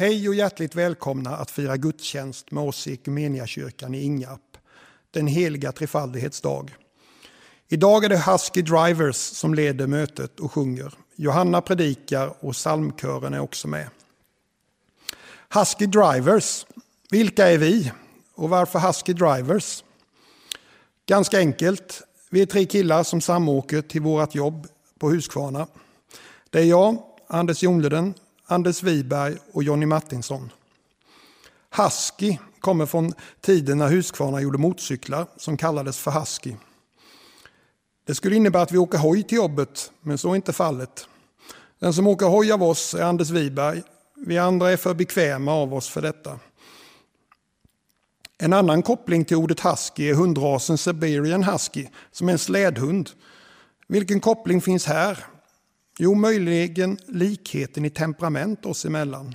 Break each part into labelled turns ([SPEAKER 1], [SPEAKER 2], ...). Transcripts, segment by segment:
[SPEAKER 1] Hej och hjärtligt välkomna att fira gudstjänst med oss i Equmeniakyrkan i Ingarp, den heliga trefaldighets dag. Idag är det Husky Drivers som leder mötet och sjunger. Johanna predikar och psalmkören är också med. Husky Drivers, vilka är vi? Och varför Husky Drivers? Ganska enkelt, vi är tre killar som samåker till vårt jobb på Huskvarna. Det är jag, Anders Jonleden, Anders Wiberg och Jonny Martinsson. Husky kommer från tiden när Huskvarna gjorde motorcyklar som kallades för Husky. Det skulle innebära att vi åker hoj till jobbet, men så är inte fallet. Den som åker hoj av oss är Anders Wiberg. Vi andra är för bekväma av oss för detta. En annan koppling till ordet husky är hundrasen Siberian husky, som är en slädhund. Vilken koppling finns här? Jo, möjligen likheten i temperament oss emellan.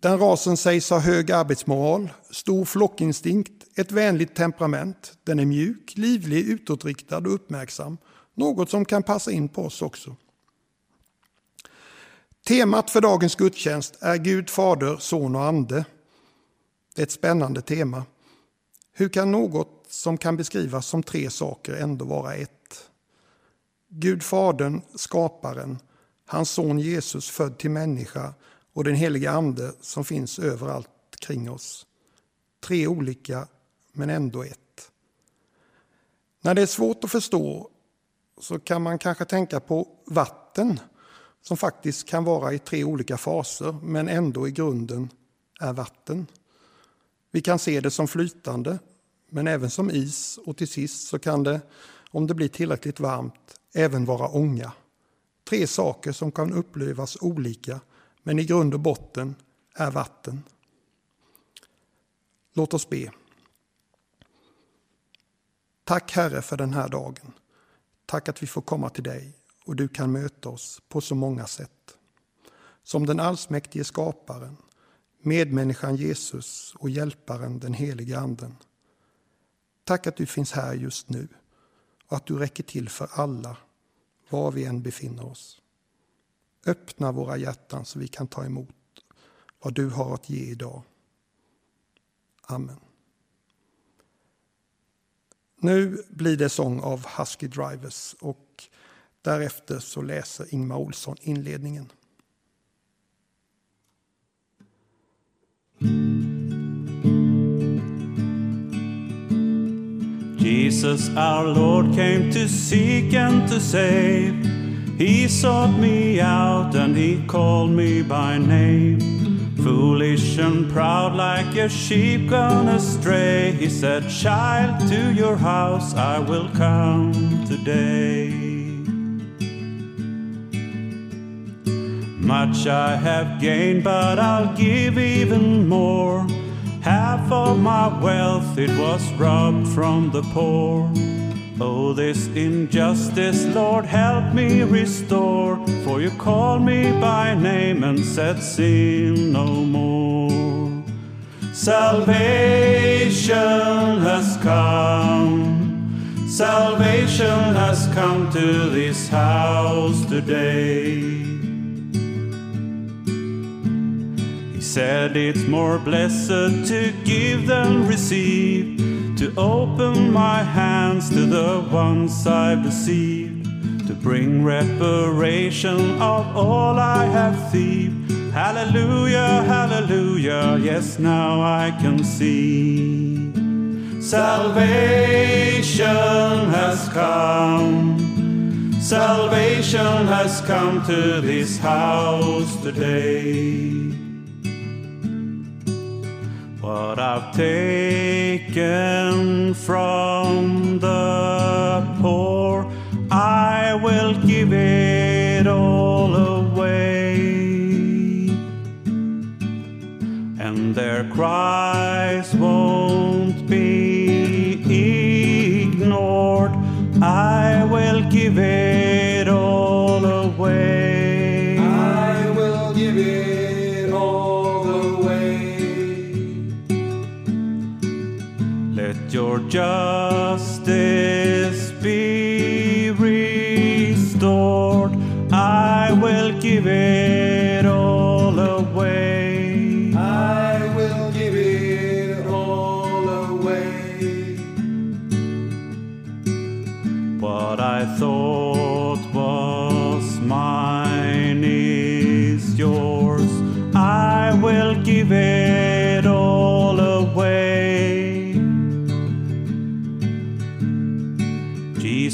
[SPEAKER 1] Den rasen sägs ha hög arbetsmoral, stor flockinstinkt, ett vänligt temperament. Den är mjuk, livlig, utåtriktad och uppmärksam. Något som kan passa in på oss också. Temat för dagens gudstjänst är Gud Fader, Son och Ande. Det är ett spännande tema. Hur kan något som kan beskrivas som tre saker ändå vara ett? Gud Fadern, skaparen, hans son Jesus född till människa och den heliga Ande som finns överallt kring oss. Tre olika, men ändå ett. När det är svårt att förstå så kan man kanske tänka på vatten som faktiskt kan vara i tre olika faser men ändå i grunden är vatten. Vi kan se det som flytande men även som is och till sist så kan det, om det blir tillräckligt varmt, även vara ånga. Tre saker som kan upplevas olika men i grund och botten är vatten. Låt oss be. Tack Herre för den här dagen. Tack att vi får komma till dig och du kan möta oss på så många sätt. Som den allsmäktige skaparen, medmänniskan Jesus och hjälparen den helige Anden. Tack att du finns här just nu och att du räcker till för alla, var vi än befinner oss. Öppna våra hjärtan så vi kan ta emot vad du har att ge idag. Amen. Nu blir det sång av Husky Drivers och därefter så läser Ingmar Olsson inledningen.
[SPEAKER 2] Jesus our Lord came to seek and to save. He sought me out and he called me by name. Foolish and proud like a sheep gone astray, he said, Child, to your house I will come today. Much I have gained, but I'll give even more. Of my wealth it was robbed from the poor. Oh, this injustice, Lord, help me restore. For you called me by name and said, Sin no more. Salvation has come. Salvation has come to this house today. Said it's more blessed to give than receive, to open my hands to the ones I've deceived, to bring reparation of all I have thieved. Hallelujah, hallelujah, yes, now I can see. Salvation has come. Salvation has come to this house today. What I've taken from the poor, I will give it all away. And their cries won't be ignored. I will give it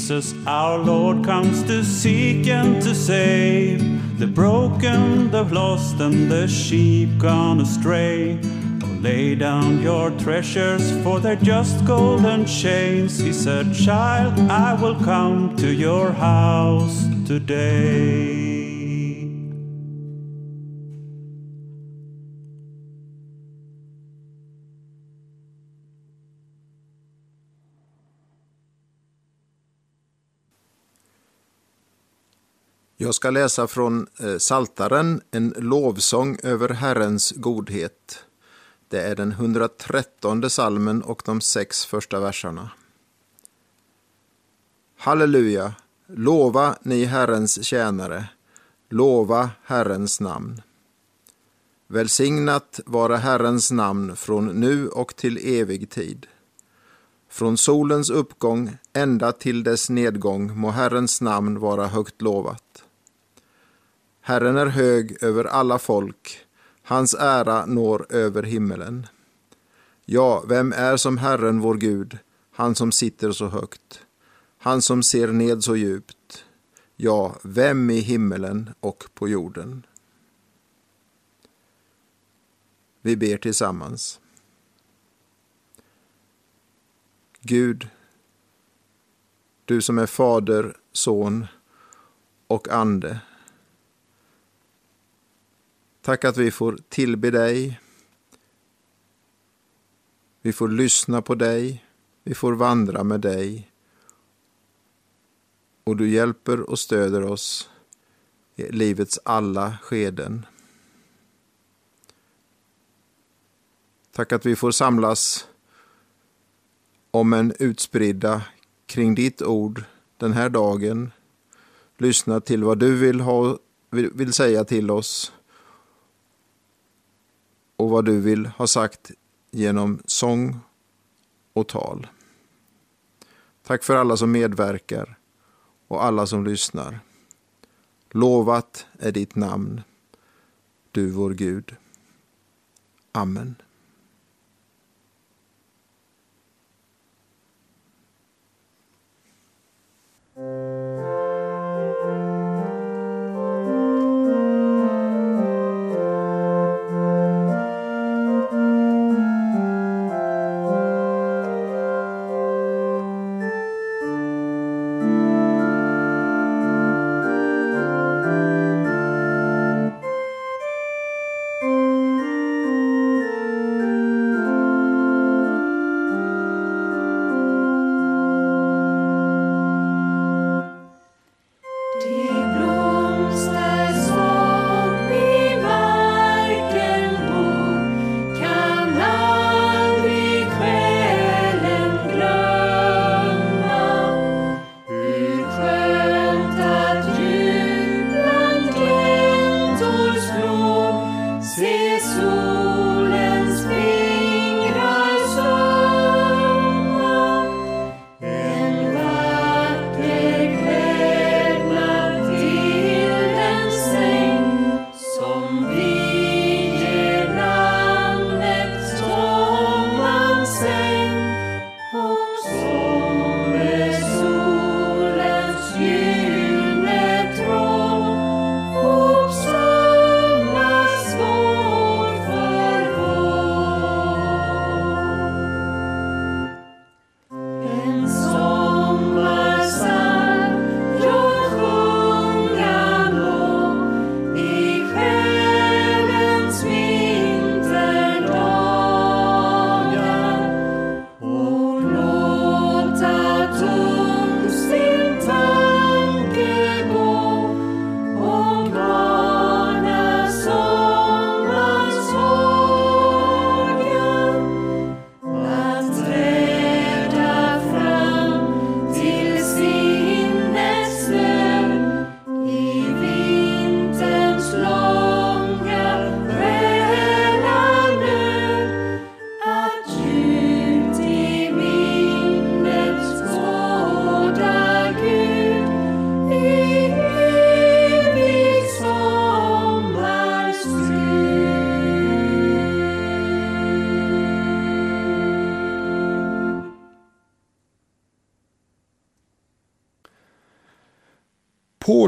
[SPEAKER 2] Jesus, our Lord, comes to seek and to save the broken, the lost, and the sheep gone astray. Oh, lay down your treasures for their just golden chains. He said, Child, I will come to your house today.
[SPEAKER 3] Jag ska läsa från eh, Saltaren, en lovsång över Herrens godhet. Det är den 113 salmen och de sex första verserna. Halleluja! Lova ni Herrens tjänare, lova Herrens namn. Välsignat vara Herrens namn från nu och till evig tid. Från solens uppgång ända till dess nedgång må Herrens namn vara högt lovat. Herren är hög över alla folk, hans ära når över himmelen. Ja, vem är som Herren vår Gud, han som sitter så högt, han som ser ned så djupt? Ja, vem i himmelen och på jorden? Vi ber tillsammans. Gud, du som är Fader, Son och Ande. Tack att vi får tillbe dig. Vi får lyssna på dig. Vi får vandra med dig. Och du hjälper och stöder oss i livets alla skeden. Tack att vi får samlas om en utspridda kring ditt ord den här dagen. Lyssna till vad du vill, ha, vill säga till oss och vad du vill ha sagt genom sång och tal. Tack för alla som medverkar och alla som lyssnar. Lovat är ditt namn, du vår Gud. Amen.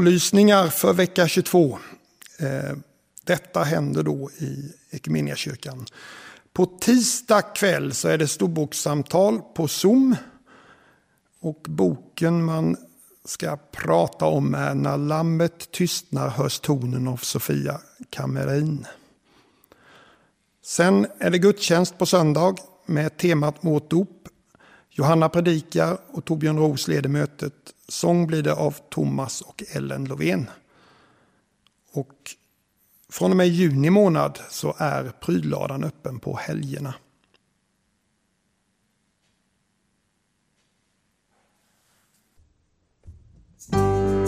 [SPEAKER 1] Pålysningar för vecka 22. Eh, detta händer då i Equmeniakyrkan. På tisdag kväll så är det storbokssamtal på Zoom. Och boken man ska prata om är När lammet tystnar hörs tonen av Sofia Kamerin. Sen är det gudstjänst på söndag med temat Mot dop. Johanna predikar och Torbjörn Roos leder mötet. Sång blir det av Thomas och Ellen Lovén. Och från och med juni månad så är prydladan öppen på helgerna.
[SPEAKER 2] Lyft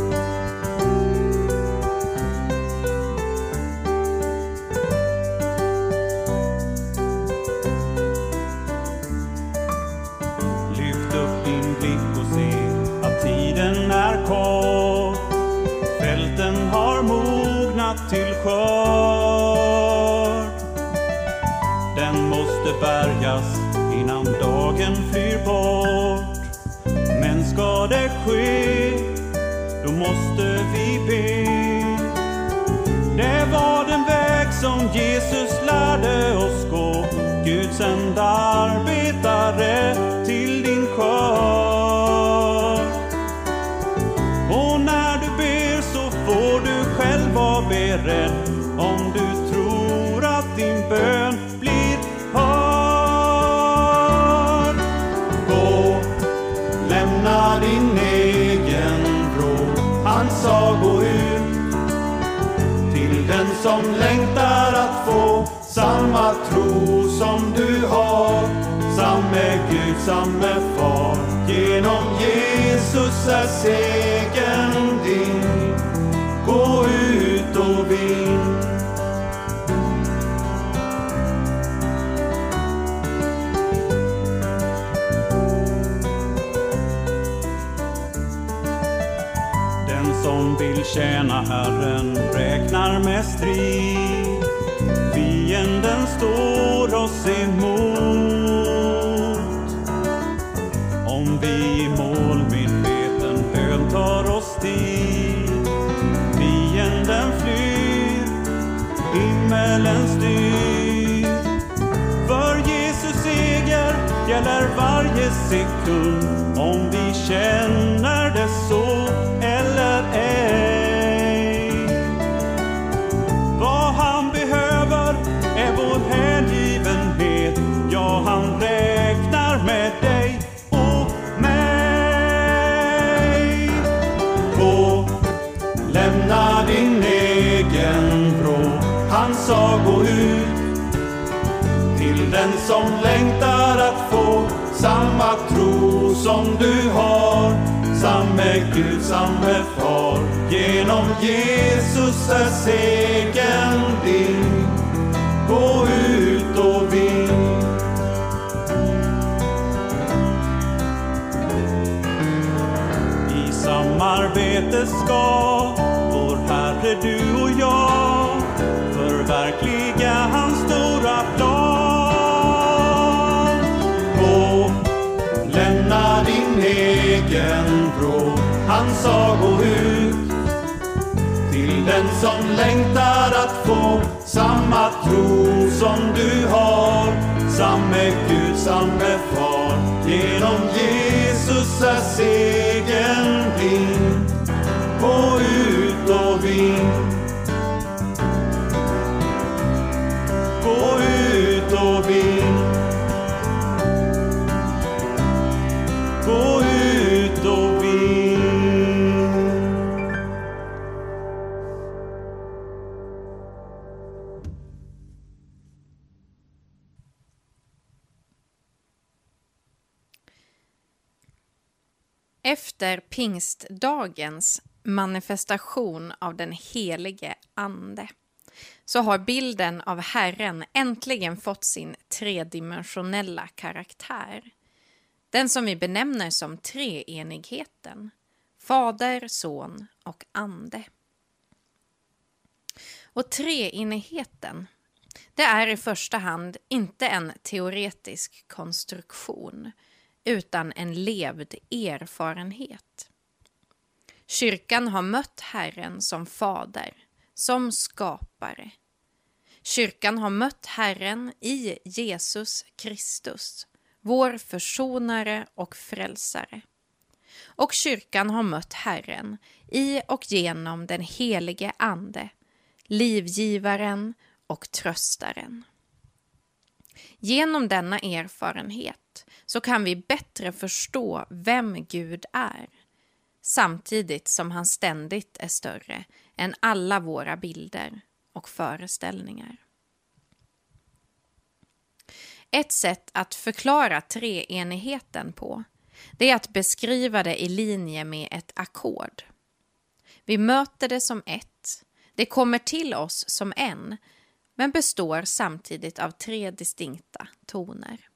[SPEAKER 2] Jesus lärde oss. Gud, samme Far. Genom Jesus är segern din. Gå ut och vinn. Den som vill tjäna Herren räknar med strid. Sekund om vi känner som du har. Samme Gud, samme Far. Genom Jesus är segern din. Gå ut och vinn. I samarbete ska vår Herre, du Han ut till den som längtar att få samma tro som du har. Samme Gud, samme Far. Genom Jesus är segern din. Gå ut och vinn.
[SPEAKER 4] Pingstdagens manifestation av den helige Ande så har bilden av Herren äntligen fått sin tredimensionella karaktär. Den som vi benämner som treenigheten. Fader, Son och Ande. Och treenigheten, det är i första hand inte en teoretisk konstruktion utan en levd erfarenhet. Kyrkan har mött Herren som fader, som skapare. Kyrkan har mött Herren i Jesus Kristus, vår försonare och frälsare. Och kyrkan har mött Herren i och genom den helige Ande, livgivaren och tröstaren. Genom denna erfarenhet så kan vi bättre förstå vem Gud är samtidigt som han ständigt är större än alla våra bilder och föreställningar. Ett sätt att förklara treenigheten på det är att beskriva det i linje med ett ackord. Vi möter det som ett, det kommer till oss som en, men består samtidigt av tre distinkta toner.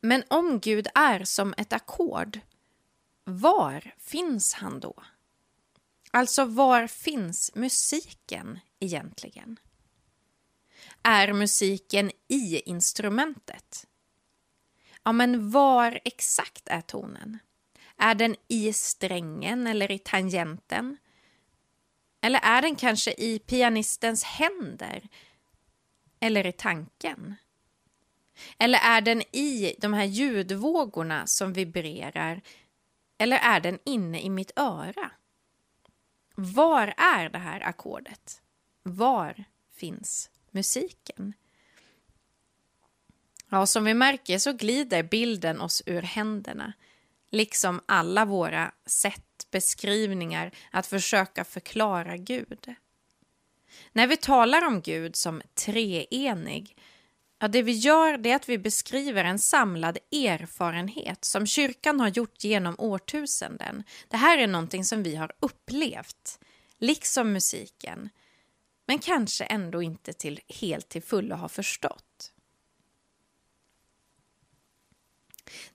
[SPEAKER 4] Men om Gud är som ett ackord, var finns han då? Alltså, var finns musiken egentligen? Är musiken i instrumentet? Ja, men var exakt är tonen? Är den i strängen eller i tangenten? Eller är den kanske i pianistens händer? Eller i tanken? Eller är den i de här ljudvågorna som vibrerar? Eller är den inne i mitt öra? Var är det här ackordet? Var finns musiken? Ja, som vi märker så glider bilden oss ur händerna, liksom alla våra sätt, beskrivningar att försöka förklara Gud. När vi talar om Gud som treenig, ja, det vi gör det är att vi beskriver en samlad erfarenhet som kyrkan har gjort genom årtusenden. Det här är någonting som vi har upplevt, liksom musiken, men kanske ändå inte till helt till fullo har förstått.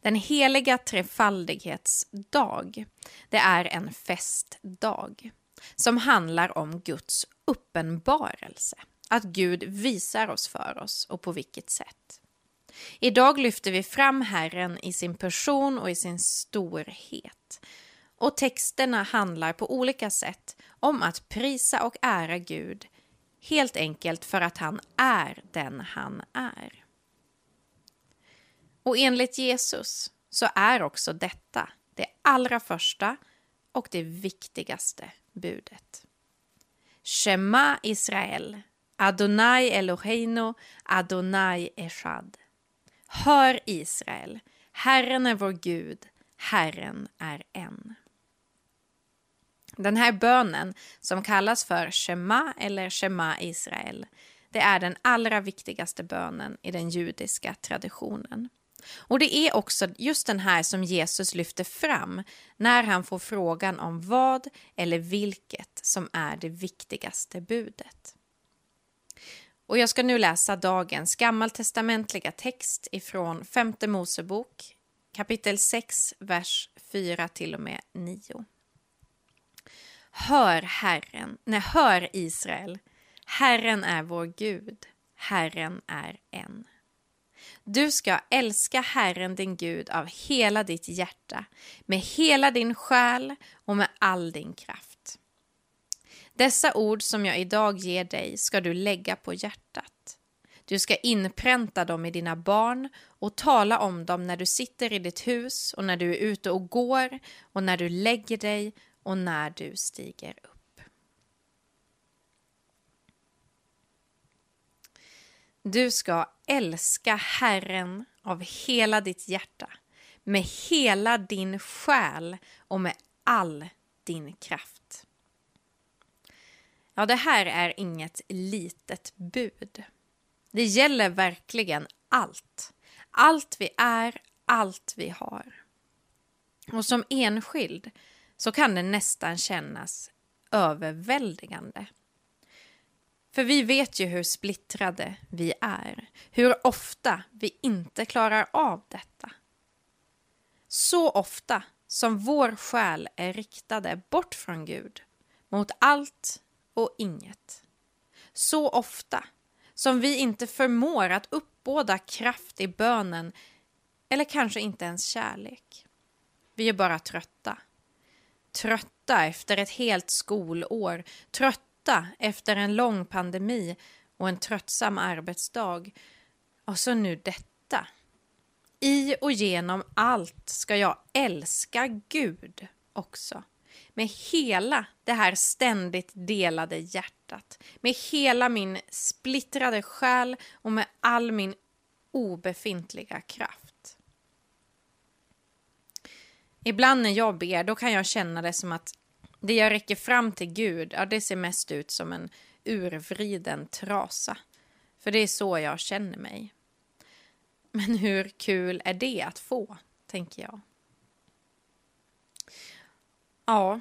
[SPEAKER 4] Den heliga trefaldighetsdag, det är en festdag som handlar om Guds uppenbarelse. Att Gud visar oss för oss och på vilket sätt. Idag lyfter vi fram Herren i sin person och i sin storhet. Och texterna handlar på olika sätt om att prisa och ära Gud helt enkelt för att han är den han är. Och enligt Jesus så är också detta det allra första och det viktigaste budet. Shema Israel, Adonai Eloheinu, Adonai Eshad. Hör Israel, Herren är vår Gud, Herren är en. Den här bönen som kallas för Shema eller Shema Israel, det är den allra viktigaste bönen i den judiska traditionen. Och det är också just den här som Jesus lyfter fram när han får frågan om vad eller vilket som är det viktigaste budet. Och jag ska nu läsa dagens gammaltestamentliga text ifrån femte Mosebok kapitel 6, vers 4 till och med 9. Hör Herren, nej hör Israel, Herren är vår Gud, Herren är en. Du ska älska Herren din Gud av hela ditt hjärta, med hela din själ och med all din kraft. Dessa ord som jag idag ger dig ska du lägga på hjärtat. Du ska inpränta dem i dina barn och tala om dem när du sitter i ditt hus och när du är ute och går och när du lägger dig och när du stiger upp. Du ska älska Herren av hela ditt hjärta, med hela din själ och med all din kraft. Ja, det här är inget litet bud. Det gäller verkligen allt. Allt vi är, allt vi har. Och som enskild så kan det nästan kännas överväldigande. För vi vet ju hur splittrade vi är, hur ofta vi inte klarar av detta. Så ofta som vår själ är riktade bort från Gud, mot allt och inget. Så ofta som vi inte förmår att uppbåda kraft i bönen eller kanske inte ens kärlek. Vi är bara trötta. trötta efter ett helt skolår, trötta efter en lång pandemi och en tröttsam arbetsdag. Och så nu detta. I och genom allt ska jag älska Gud också. Med hela det här ständigt delade hjärtat. Med hela min splittrade själ och med all min obefintliga kraft. Ibland när jag ber, då kan jag känna det som att det jag räcker fram till Gud, ja, det ser mest ut som en urvriden trasa. För det är så jag känner mig. Men hur kul är det att få, tänker jag. Ja,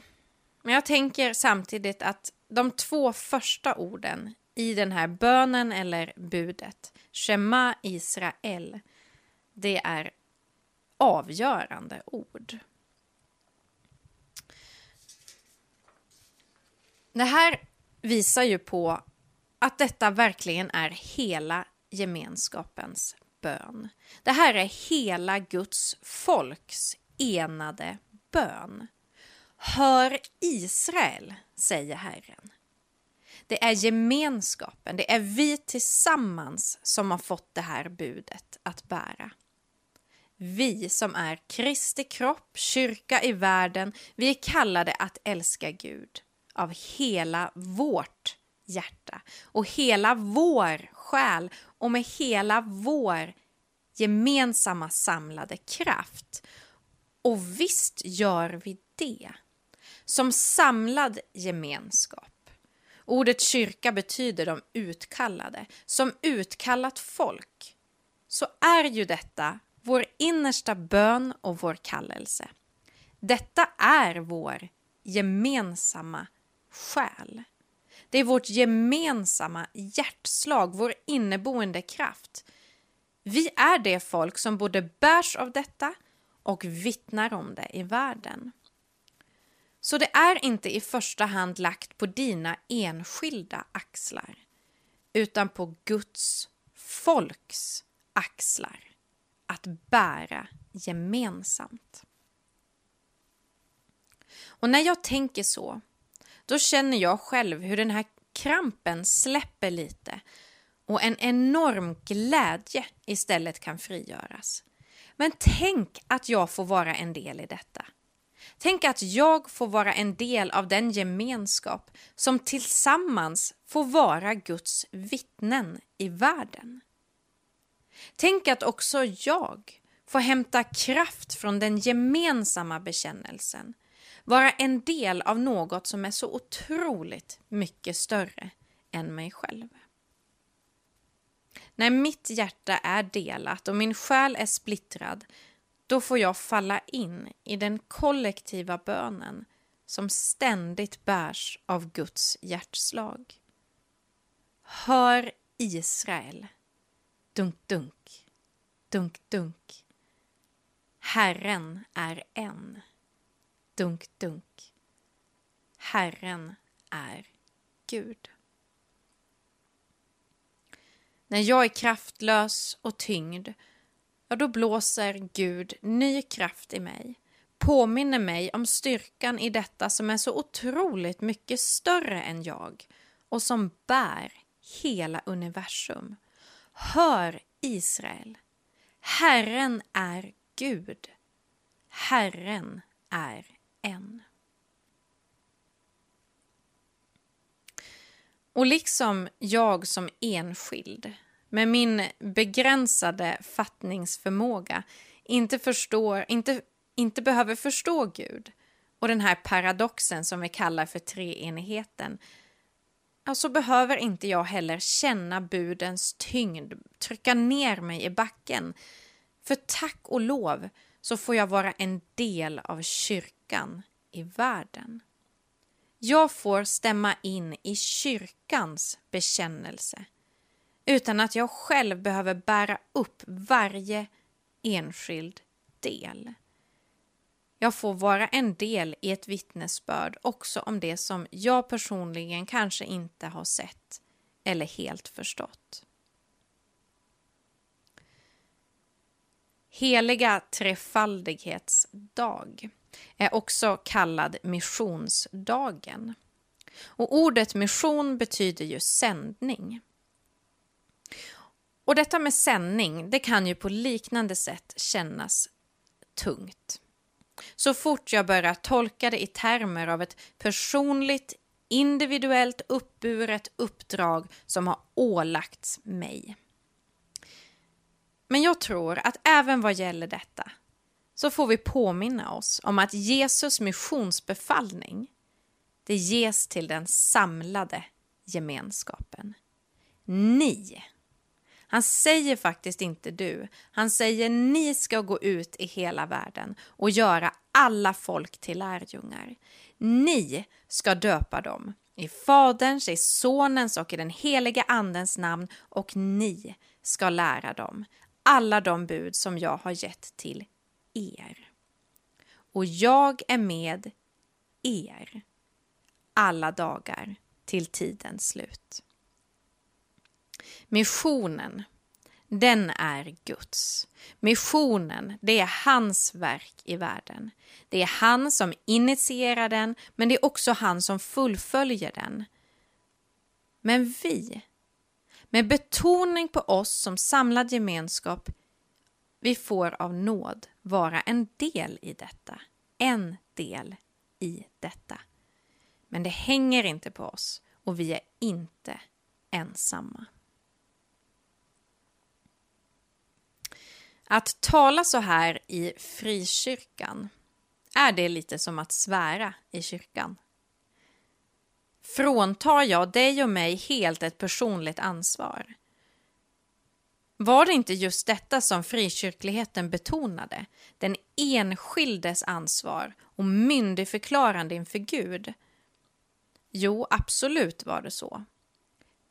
[SPEAKER 4] men jag tänker samtidigt att de två första orden i den här bönen eller budet, Shema Israel, det är avgörande ord. Det här visar ju på att detta verkligen är hela gemenskapens bön. Det här är hela Guds folks enade bön. Hör Israel, säger Herren. Det är gemenskapen, det är vi tillsammans som har fått det här budet att bära. Vi som är Kristi kropp, kyrka i världen, vi är kallade att älska Gud av hela vårt hjärta och hela vår själ och med hela vår gemensamma samlade kraft. Och visst gör vi det. Som samlad gemenskap. Ordet kyrka betyder de utkallade. Som utkallat folk så är ju detta vår innersta bön och vår kallelse. Detta är vår gemensamma själ. Det är vårt gemensamma hjärtslag, vår inneboende kraft. Vi är det folk som både bärs av detta och vittnar om det i världen. Så det är inte i första hand lagt på dina enskilda axlar utan på Guds folks axlar att bära gemensamt. Och när jag tänker så då känner jag själv hur den här krampen släpper lite och en enorm glädje istället kan frigöras. Men tänk att jag får vara en del i detta. Tänk att jag får vara en del av den gemenskap som tillsammans får vara Guds vittnen i världen. Tänk att också jag får hämta kraft från den gemensamma bekännelsen vara en del av något som är så otroligt mycket större än mig själv. När mitt hjärta är delat och min själ är splittrad, då får jag falla in i den kollektiva bönen som ständigt bärs av Guds hjärtslag. Hör Israel. Dunk, dunk. Dunk, dunk. Herren är en. Dunk, dunk. Herren är Gud. När jag är kraftlös och tyngd, ja, då blåser Gud ny kraft i mig, påminner mig om styrkan i detta som är så otroligt mycket större än jag och som bär hela universum. Hör Israel, Herren är Gud. Herren är en. Och liksom jag som enskild med min begränsade fattningsförmåga inte förstår, inte, inte behöver förstå Gud och den här paradoxen som vi kallar för treenigheten, så behöver inte jag heller känna budens tyngd, trycka ner mig i backen. För tack och lov så får jag vara en del av kyrkan i världen. Jag får stämma in i kyrkans bekännelse utan att jag själv behöver bära upp varje enskild del. Jag får vara en del i ett vittnesbörd också om det som jag personligen kanske inte har sett eller helt förstått. Heliga trefaldighetsdag. är också kallad missionsdagen. Och ordet mission betyder ju sändning. Och detta med sändning, det kan ju på liknande sätt kännas tungt. Så fort jag börjar tolka det i termer av ett personligt, individuellt uppburet uppdrag som har ålagts mig. Men jag tror att även vad gäller detta så får vi påminna oss om att Jesus missionsbefallning det ges till den samlade gemenskapen. Ni. Han säger faktiskt inte du. Han säger ni ska gå ut i hela världen och göra alla folk till lärjungar. Ni ska döpa dem i Faderns, i Sonens och i den helige Andens namn och ni ska lära dem alla de bud som jag har gett till er. Och jag är med er alla dagar till tidens slut. Missionen, den är Guds. Missionen, det är hans verk i världen. Det är han som initierar den, men det är också han som fullföljer den. Men vi, med betoning på oss som samlad gemenskap, vi får av nåd vara en del i detta. En del i detta. Men det hänger inte på oss och vi är inte ensamma. Att tala så här i frikyrkan, är det lite som att svära i kyrkan? Fråntar jag dig och mig helt ett personligt ansvar? Var det inte just detta som frikyrkligheten betonade? Den enskildes ansvar och myndigförklarande inför Gud. Jo, absolut var det så.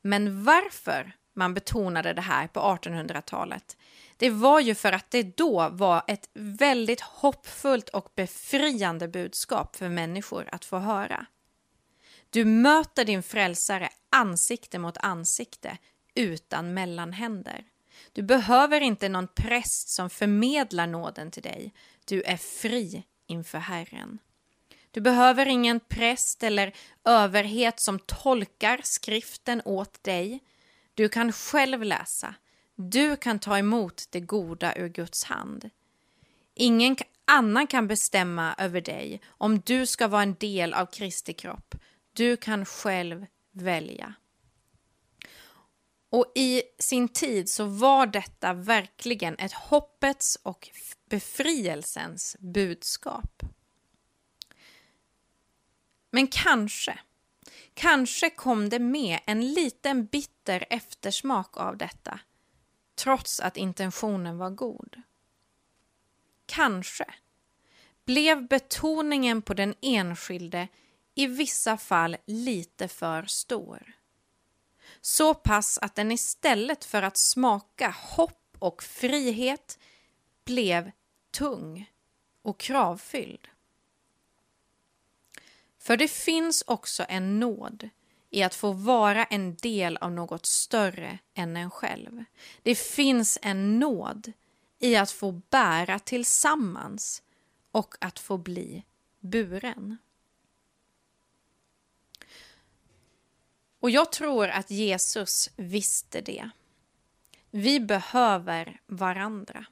[SPEAKER 4] Men varför man betonade det här på 1800-talet, det var ju för att det då var ett väldigt hoppfullt och befriande budskap för människor att få höra. Du möter din frälsare ansikte mot ansikte utan mellanhänder. Du behöver inte någon präst som förmedlar nåden till dig. Du är fri inför Herren. Du behöver ingen präst eller överhet som tolkar skriften åt dig. Du kan själv läsa. Du kan ta emot det goda ur Guds hand. Ingen annan kan bestämma över dig om du ska vara en del av Kristi kropp. Du kan själv välja. Och i sin tid så var detta verkligen ett hoppets och befrielsens budskap. Men kanske, kanske kom det med en liten bitter eftersmak av detta, trots att intentionen var god. Kanske blev betoningen på den enskilde i vissa fall lite för stor. Så pass att den istället för att smaka hopp och frihet blev tung och kravfylld. För det finns också en nåd i att få vara en del av något större än en själv. Det finns en nåd i att få bära tillsammans och att få bli buren. Och jag tror att Jesus visste det. Vi behöver varandra.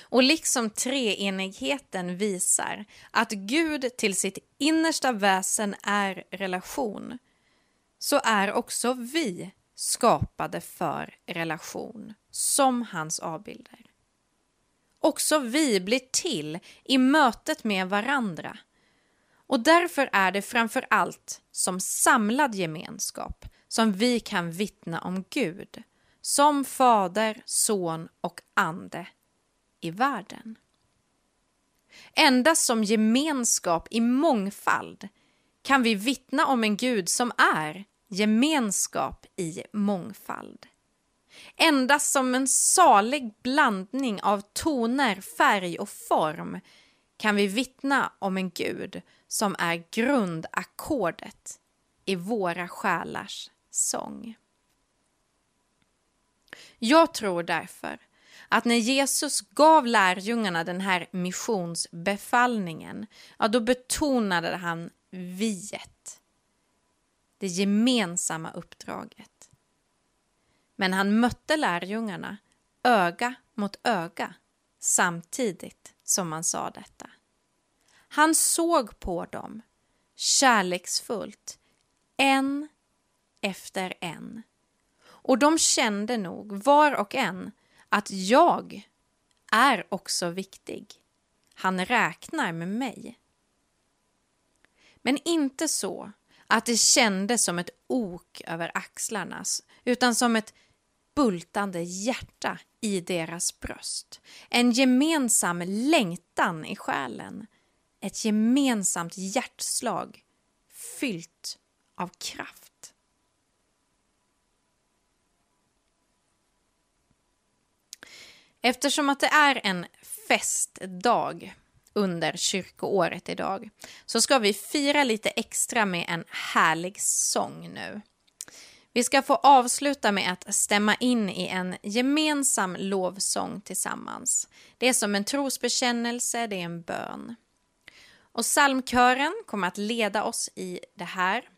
[SPEAKER 4] Och liksom treenigheten visar att Gud till sitt innersta väsen är relation, så är också vi skapade för relation, som hans avbilder. Också vi blir till i mötet med varandra. Och därför är det framför allt som samlad gemenskap som vi kan vittna om Gud, som Fader, Son och Ande i världen. Endast som gemenskap i mångfald kan vi vittna om en Gud som är gemenskap i mångfald. Endast som en salig blandning av toner, färg och form kan vi vittna om en Gud som är grundackordet i våra själars sång. Jag tror därför att när Jesus gav lärjungarna den här missionsbefallningen, ja då betonade han viet. Det gemensamma uppdraget. Men han mötte lärjungarna öga mot öga samtidigt som han sa detta. Han såg på dem kärleksfullt, en efter en. Och de kände nog, var och en, att jag är också viktig. Han räknar med mig. Men inte så att det kändes som ett ok över axlarnas, utan som ett bultande hjärta i deras bröst. En gemensam längtan i själen. Ett gemensamt hjärtslag fyllt av kraft. Eftersom att det är en festdag under kyrkoåret idag så ska vi fira lite extra med en härlig sång nu. Vi ska få avsluta med att stämma in i en gemensam lovsång tillsammans. Det är som en trosbekännelse, det är en bön. Och psalmkören kommer att leda oss i det här.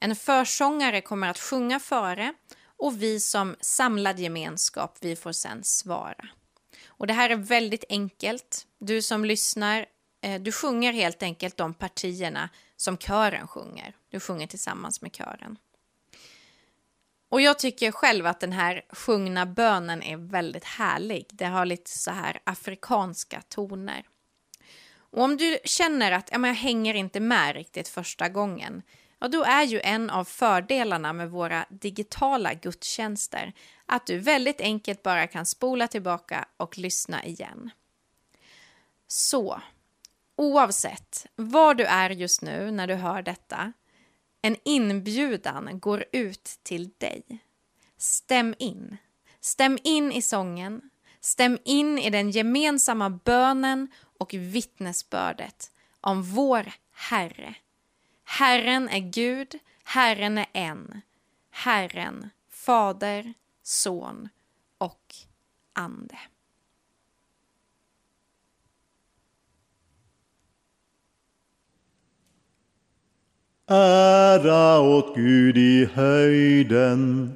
[SPEAKER 4] En försångare kommer att sjunga före och vi som samlad gemenskap, vi får sen svara. Och det här är väldigt enkelt. Du som lyssnar, eh, du sjunger helt enkelt de partierna som kören sjunger. Du sjunger tillsammans med kören. Och jag tycker själv att den här sjungna bönen är väldigt härlig. Det har lite så här afrikanska toner. Och om du känner att ja, men jag hänger inte med riktigt första gången, ja, då är ju en av fördelarna med våra digitala gudstjänster att du väldigt enkelt bara kan spola tillbaka och lyssna igen. Så, oavsett var du är just nu när du hör detta, en inbjudan går ut till dig. Stäm in. Stäm in i sången. Stäm in i den gemensamma bönen och vittnesbördet om vår Herre. Herren är Gud, Herren är en. Herren, Fader, Son och Ande.
[SPEAKER 5] Ära åt Gud i höjden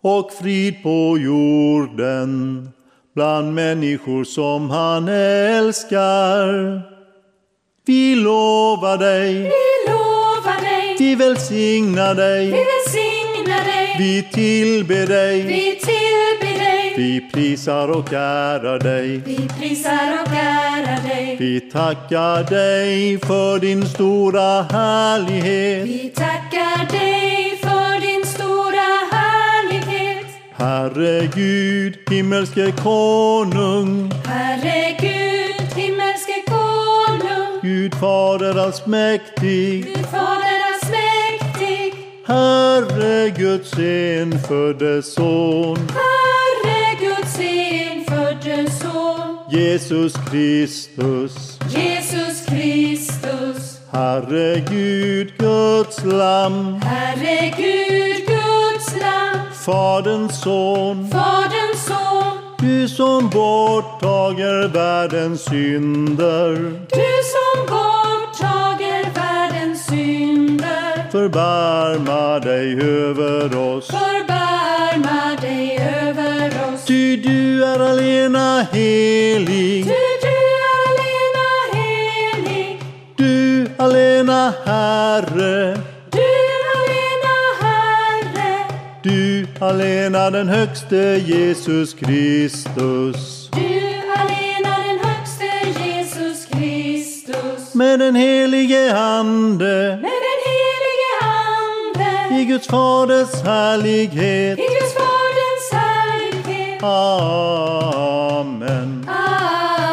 [SPEAKER 5] och frid på jorden bland människor som han älskar. Vi lovar dig,
[SPEAKER 6] Vi lovar dig,
[SPEAKER 5] vi välsignar dig,
[SPEAKER 6] vi välsignar dig,
[SPEAKER 5] vi tillber dig,
[SPEAKER 6] vi tillber dig,
[SPEAKER 5] vi prisar och ärar dig.
[SPEAKER 6] vi prisar och ärar dig.
[SPEAKER 5] Vi tackar dig för din stora härlighet.
[SPEAKER 6] Vi tackar dig för din stora härlighet.
[SPEAKER 5] Herre Gud, himmelske konung,
[SPEAKER 6] Herre Gud, himmelske konung,
[SPEAKER 5] Gud Fader allsmäktig,
[SPEAKER 6] Gud Fader
[SPEAKER 5] Herre Guds enfödde son,
[SPEAKER 6] Herre Guds enfödde son,
[SPEAKER 5] Jesus Kristus,
[SPEAKER 6] Jesus Kristus,
[SPEAKER 5] Herre Gud, Guds lamm,
[SPEAKER 6] Herre Gud, Guds lamm,
[SPEAKER 5] Faderns son,
[SPEAKER 6] Faderns son,
[SPEAKER 5] du som borttager världens synder,
[SPEAKER 6] du som borttager
[SPEAKER 5] förbarma dig över oss.
[SPEAKER 6] Förbarma dig över oss.
[SPEAKER 5] Ty du är alena helig,
[SPEAKER 6] Du, du är alena helig.
[SPEAKER 5] du alena Herre,
[SPEAKER 6] Du alena Herre.
[SPEAKER 5] du alena den högste Jesus Kristus.
[SPEAKER 6] Du alena den högste Jesus Kristus.
[SPEAKER 5] Med den helige Ande,
[SPEAKER 6] Med.
[SPEAKER 5] I Guds Faders härlighet.
[SPEAKER 6] I Guds Faderns härlighet.
[SPEAKER 5] Amen.
[SPEAKER 6] Amen.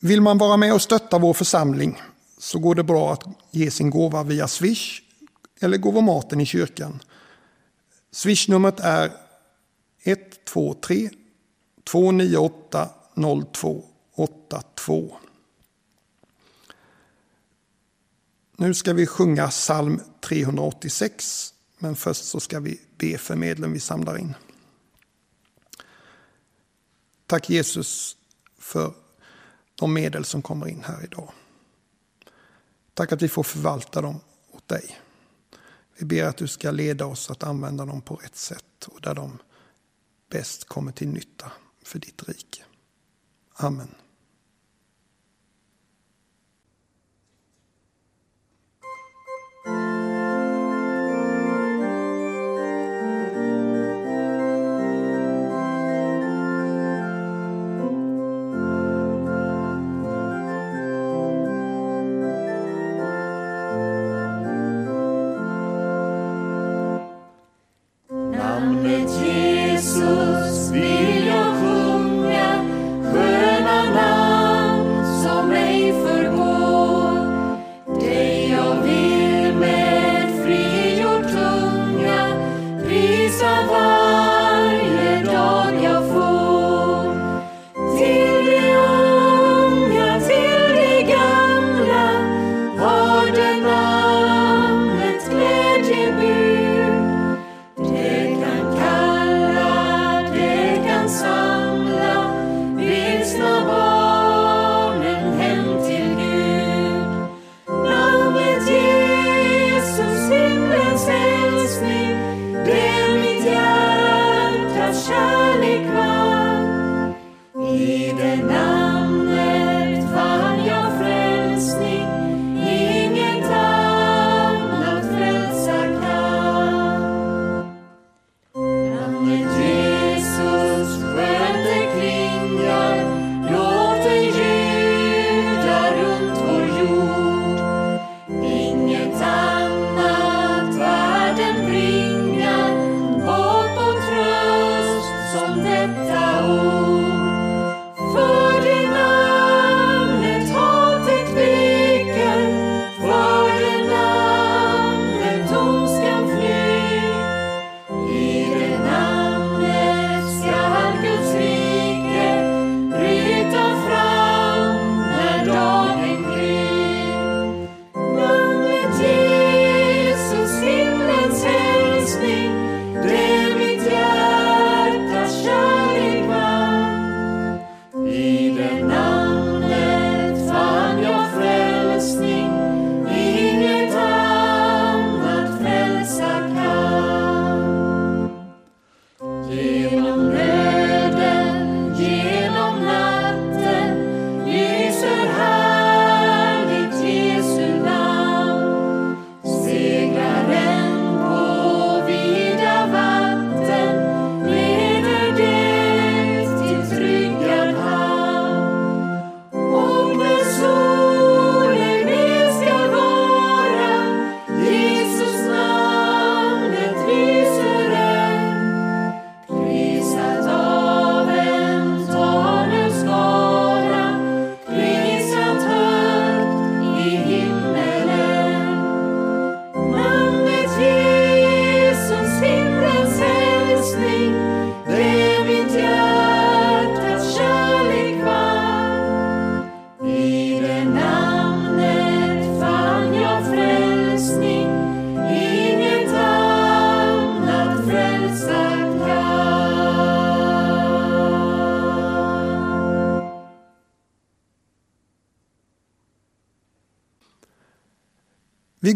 [SPEAKER 1] Vill man vara med och stötta vår församling så går det bra att ge sin gåva via Swish eller gåvomaten i kyrkan. Swishnumret är 123 298 0282. Nu ska vi sjunga psalm 386 Men först så ska vi be för medlen vi samlar in. Tack Jesus för de medel som kommer in här idag. Tack att vi får förvalta dem åt dig. Vi ber att du ska leda oss att använda dem på rätt sätt och där de bäst kommer till nytta för ditt rike. Amen.
[SPEAKER 6] Namnet Jesus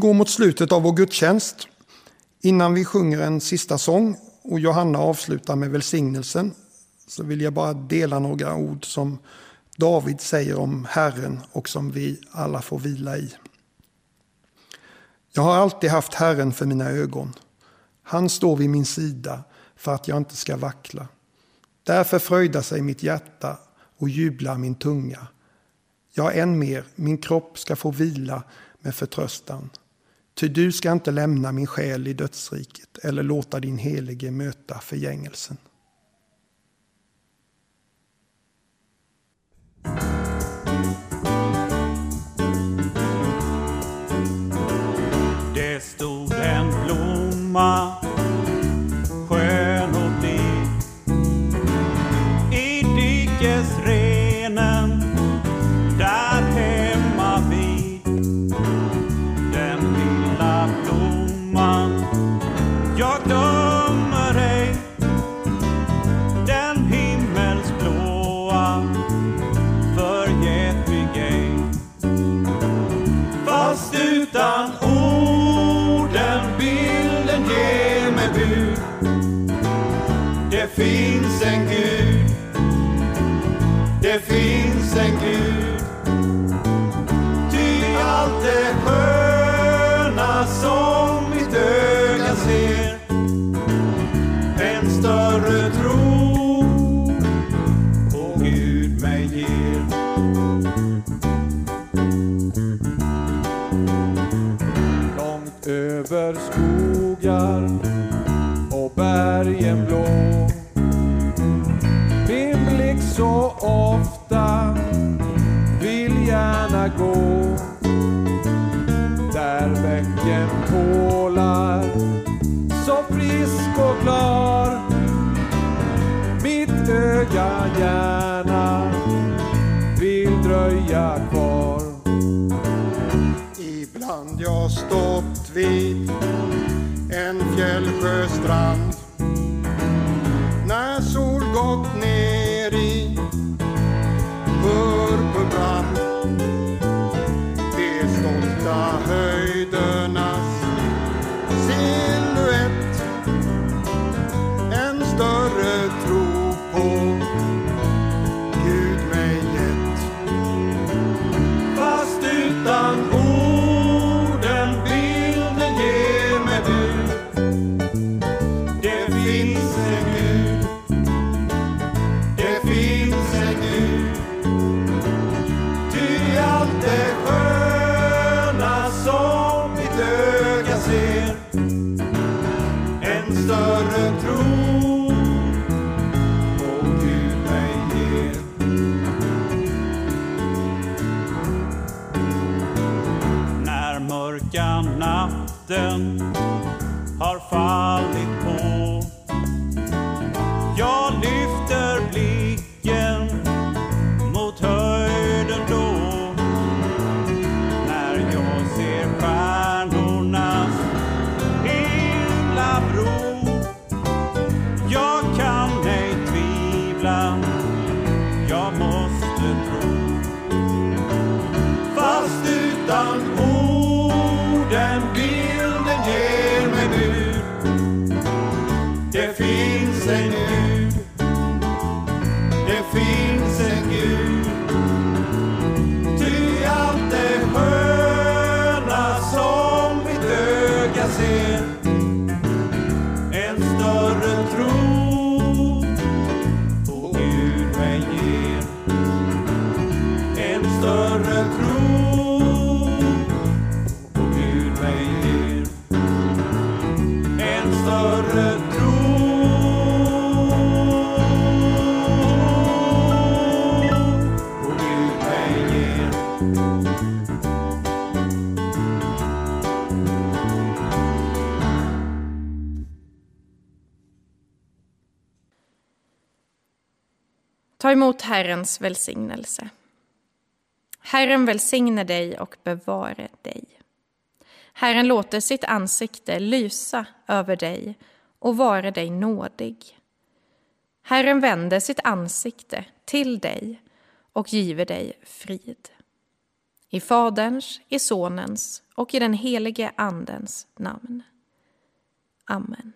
[SPEAKER 1] går mot slutet av vår gudstjänst. Innan vi sjunger en sista sång och Johanna avslutar med välsignelsen så vill jag bara dela några ord som David säger om Herren och som vi alla får vila i. Jag har alltid haft Herren för mina ögon. Han står vid min sida för att jag inte ska vackla. Därför fröjdar sig mitt hjärta och jublar min tunga. Ja, än mer, min kropp ska få vila med förtröstan. Ty du ska inte lämna min själ i dödsriket eller låta din helige möta förgängelsen.
[SPEAKER 2] Det stod en blomma zgodnih. Herrens välsignelse. Herren välsigne dig och bevare dig. Herren låter sitt ansikte lysa över dig och vare dig nådig. Herren vänder sitt ansikte till dig och giver dig frid. I Faderns, i Sonens och i den helige Andens namn. Amen.